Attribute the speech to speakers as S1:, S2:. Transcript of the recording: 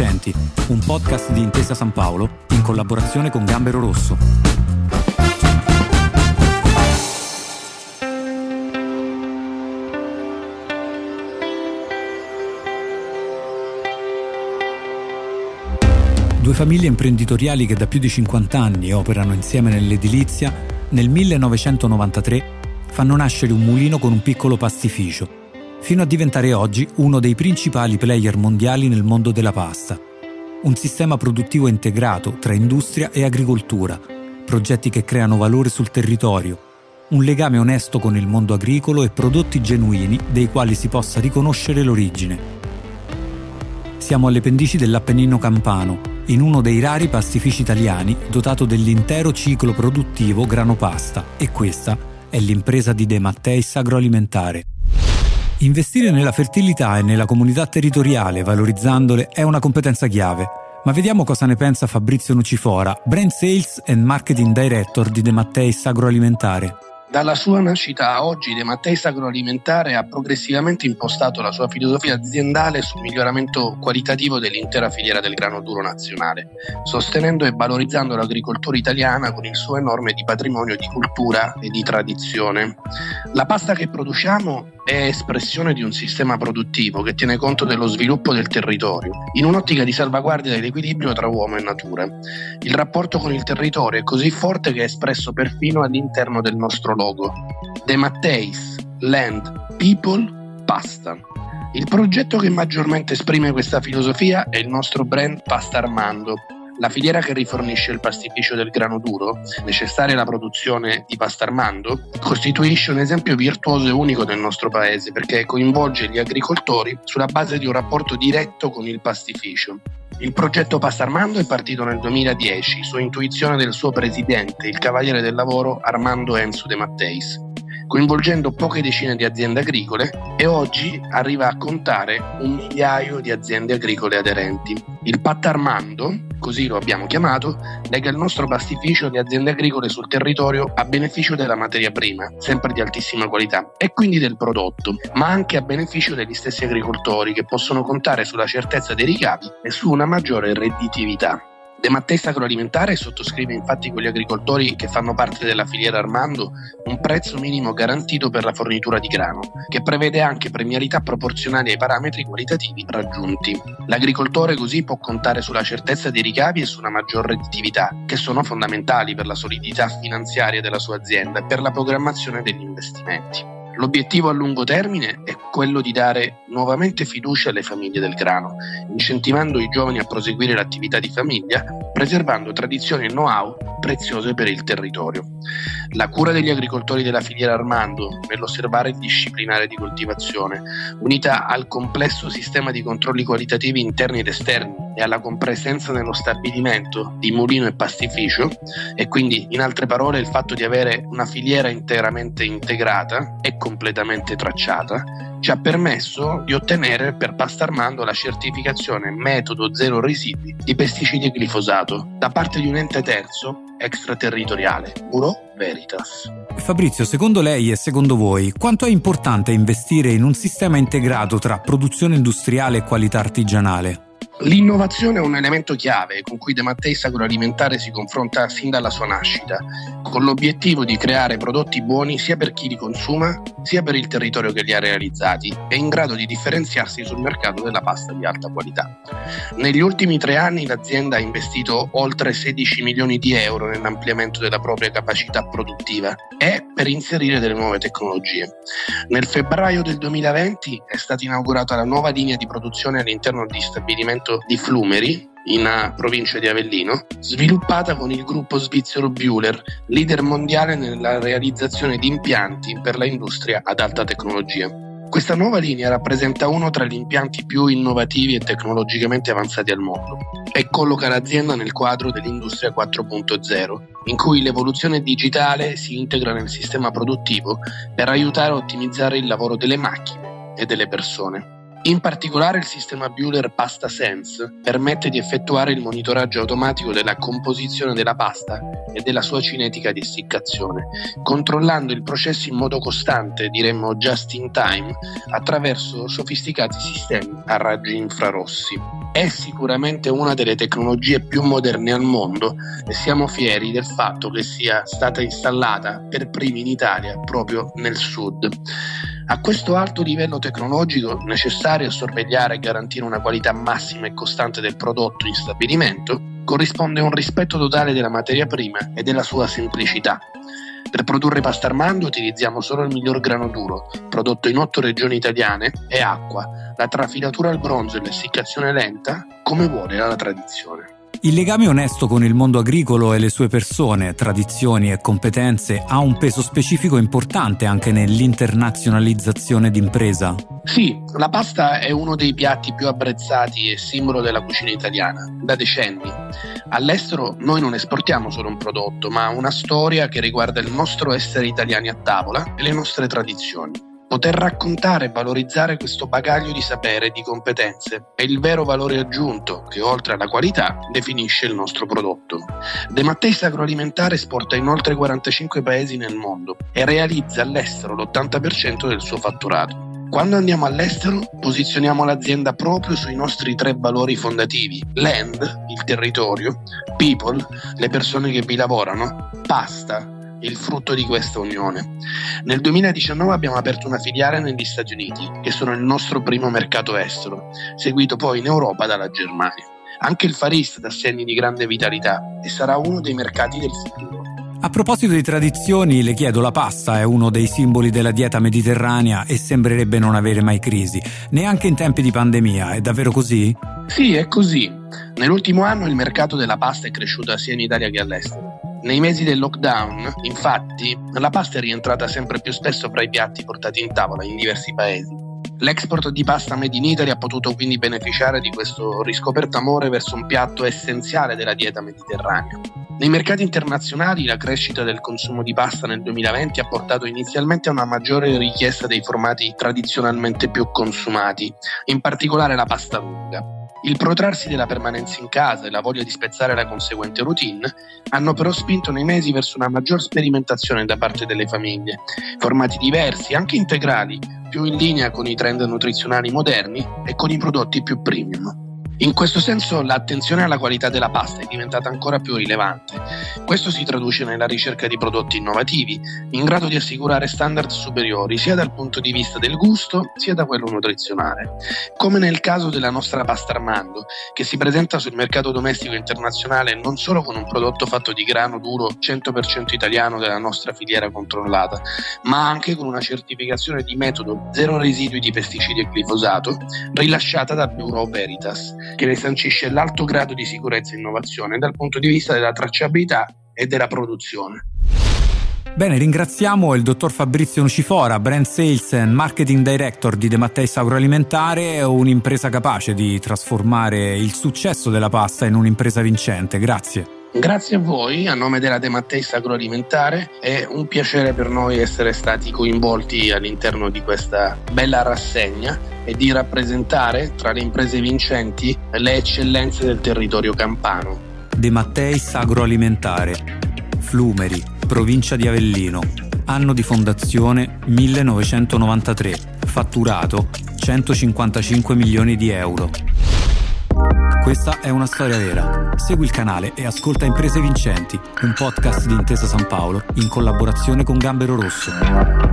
S1: Innocenti, un podcast di Intesa San Paolo in collaborazione con Gambero Rosso. Due famiglie imprenditoriali che da più di 50 anni operano insieme nell'edilizia, nel 1993 fanno nascere un mulino con un piccolo pastificio fino a diventare oggi uno dei principali player mondiali nel mondo della pasta. Un sistema produttivo integrato tra industria e agricoltura, progetti che creano valore sul territorio, un legame onesto con il mondo agricolo e prodotti genuini dei quali si possa riconoscere l'origine. Siamo alle pendici dell'Appennino Campano, in uno dei rari pastifici italiani dotato dell'intero ciclo produttivo grano pasta e questa è l'impresa di De Matteis Agroalimentare. Investire nella fertilità e nella comunità territoriale, valorizzandole, è una competenza chiave. Ma vediamo cosa ne pensa Fabrizio Nucifora, Brand Sales and Marketing Director di De Matteis Agroalimentare.
S2: Dalla sua nascita a oggi, De Matteis Agroalimentare ha progressivamente impostato la sua filosofia aziendale sul miglioramento qualitativo dell'intera filiera del grano duro nazionale, sostenendo e valorizzando l'agricoltura italiana con il suo enorme di patrimonio di cultura e di tradizione. La pasta che produciamo è espressione di un sistema produttivo che tiene conto dello sviluppo del territorio, in un'ottica di salvaguardia dell'equilibrio tra uomo e natura. Il rapporto con il territorio è così forte che è espresso perfino all'interno del nostro logo. De Matteis, Land, People, Pasta. Il progetto che maggiormente esprime questa filosofia è il nostro brand Pasta Armando, la filiera che rifornisce il pastificio del grano duro, necessaria alla produzione di pasta armando, costituisce un esempio virtuoso e unico nel nostro paese perché coinvolge gli agricoltori sulla base di un rapporto diretto con il pastificio. Il progetto Pasta Armando è partito nel 2010 su intuizione del suo presidente, il cavaliere del lavoro Armando Enzo De Matteis coinvolgendo poche decine di aziende agricole e oggi arriva a contare un migliaio di aziende agricole aderenti. Il Pattarmando, così lo abbiamo chiamato, lega il nostro pastificio alle aziende agricole sul territorio a beneficio della materia prima, sempre di altissima qualità, e quindi del prodotto, ma anche a beneficio degli stessi agricoltori che possono contare sulla certezza dei ricavi e su una maggiore redditività. De Mattesta Agroalimentare sottoscrive infatti con gli agricoltori che fanno parte della filiera Armando un prezzo minimo garantito per la fornitura di grano, che prevede anche premialità proporzionali ai parametri qualitativi raggiunti. L'agricoltore così può contare sulla certezza dei ricavi e su una maggior redditività, che sono fondamentali per la solidità finanziaria della sua azienda e per la programmazione degli investimenti. L'obiettivo a lungo termine è quello di dare nuovamente fiducia alle famiglie del grano, incentivando i giovani a proseguire l'attività di famiglia, preservando tradizioni e know-how preziose per il territorio. La cura degli agricoltori della filiera Armando nell'osservare il disciplinare di coltivazione, unita al complesso sistema di controlli qualitativi interni ed esterni e alla compresenza nello stabilimento di mulino e pastificio, e quindi in altre parole il fatto di avere una filiera interamente integrata e completamente tracciata, ci ha permesso di ottenere per Pasta Armando la certificazione metodo zero residui di pesticidi e glifosato da parte di un ente terzo extraterritoriale, Bureau Veritas.
S1: Fabrizio, secondo lei e secondo voi, quanto è importante investire in un sistema integrato tra produzione industriale e qualità artigianale?
S2: L'innovazione è un elemento chiave con cui De Matteis Agroalimentare si confronta fin dalla sua nascita, con l'obiettivo di creare prodotti buoni sia per chi li consuma, sia per il territorio che li ha realizzati e in grado di differenziarsi sul mercato della pasta di alta qualità. Negli ultimi tre anni l'azienda ha investito oltre 16 milioni di euro nell'ampliamento della propria capacità produttiva e per inserire delle nuove tecnologie. Nel febbraio del 2020 è stata inaugurata la nuova linea di produzione all'interno di stabilimento di Flumeri in eh, provincia di Avellino, sviluppata con il gruppo svizzero Bühler, leader mondiale nella realizzazione di impianti per la industria ad alta tecnologia. Questa nuova linea rappresenta uno tra gli impianti più innovativi e tecnologicamente avanzati al mondo e colloca l'azienda nel quadro dell'industria 4.0, in cui l'evoluzione digitale si integra nel sistema produttivo per aiutare a ottimizzare il lavoro delle macchine e delle persone. In particolare il sistema Bueller Pasta Sense permette di effettuare il monitoraggio automatico della composizione della pasta e della sua cinetica di essiccazione, controllando il processo in modo costante, diremmo just in time, attraverso sofisticati sistemi a raggi infrarossi. è sicuramente una delle tecnologie più moderne al mondo e siamo fieri del fatto che sia stata installata per primi in Italia proprio nel sud. A questo alto livello tecnologico necessario a sorvegliare e garantire una qualità massima e costante del prodotto in stabilimento corrisponde un rispetto totale della materia prima e della sua semplicità. Per produrre pasta armando utilizziamo solo il miglior grano duro, prodotto in otto regioni italiane, e acqua, la trafilatura al bronzo e l'essiccazione lenta, come vuole la tradizione.
S1: Il legame onesto con il mondo agricolo e le sue persone, tradizioni e competenze ha un peso specifico importante anche nell'internazionalizzazione d'impresa.
S2: Sì, la pasta è uno dei piatti più apprezzati e simbolo della cucina italiana, da decenni. All'estero noi non esportiamo solo un prodotto, ma una storia che riguarda il nostro essere italiani a tavola e le nostre tradizioni. Poter raccontare e valorizzare questo bagaglio di sapere e di competenze è il vero valore aggiunto che, oltre alla qualità, definisce il nostro prodotto. De Matteis Agroalimentare esporta in oltre 45 paesi nel mondo e realizza all'estero l'80% del suo fatturato. Quando andiamo all'estero posizioniamo l'azienda proprio sui nostri tre valori fondativi, land, il territorio, people, le persone che vi lavorano, pasta, il frutto di questa unione. Nel 2019 abbiamo aperto una filiale negli Stati Uniti, che sono il nostro primo mercato estero, seguito poi in Europa dalla Germania. Anche il Far East dà segni di grande vitalità e sarà uno dei mercati del futuro.
S1: A proposito di tradizioni, le chiedo, la pasta è uno dei simboli della dieta mediterranea e sembrerebbe non avere mai crisi, neanche in tempi di pandemia, è davvero così?
S2: Sì, è così. Nell'ultimo anno il mercato della pasta è cresciuto sia in Italia che all'estero. Nei mesi del lockdown, infatti, la pasta è rientrata sempre più spesso fra i piatti portati in tavola in diversi paesi. L'export di pasta made in Italy ha potuto quindi beneficiare di questo riscoperto amore verso un piatto essenziale della dieta mediterranea. Nei mercati internazionali la crescita del consumo di pasta nel 2020 ha portato inizialmente a una maggiore richiesta dei formati tradizionalmente più consumati, in particolare la pasta lunga. Il protrarsi della permanenza in casa e la voglia di spezzare la conseguente routine hanno però spinto nei mesi verso una maggior sperimentazione da parte delle famiglie, formati diversi, anche integrali, più in linea con i trend nutrizionali moderni e con i prodotti più premium. In questo senso l'attenzione alla qualità della pasta è diventata ancora più rilevante. Questo si traduce nella ricerca di prodotti innovativi, in grado di assicurare standard superiori sia dal punto di vista del gusto sia da quello nutrizionale. Come nel caso della nostra pasta Armando, che si presenta sul mercato domestico internazionale non solo con un prodotto fatto di grano duro 100% italiano della nostra filiera controllata, ma anche con una certificazione di metodo zero residui di pesticidi e glifosato rilasciata da Bureau Veritas che ne sancisce l'alto grado di sicurezza e innovazione dal punto di vista della tracciabilità e della produzione.
S1: Bene, ringraziamo il dottor Fabrizio Nucifora, Brand Sales and Marketing Director di De Matteis Agroalimentare, un'impresa capace di trasformare il successo della pasta in un'impresa vincente. Grazie.
S2: Grazie a voi, a nome della De Matteis Agroalimentare, è un piacere per noi essere stati coinvolti all'interno di questa bella rassegna e di rappresentare tra le imprese vincenti le eccellenze del territorio campano.
S1: De Matteis Agroalimentare, Flumeri, provincia di Avellino, anno di fondazione 1993, fatturato 155 milioni di euro. Questa è una storia vera. Segui il canale e ascolta Imprese Vincenti, un podcast di Intesa San Paolo in collaborazione con Gambero Rosso.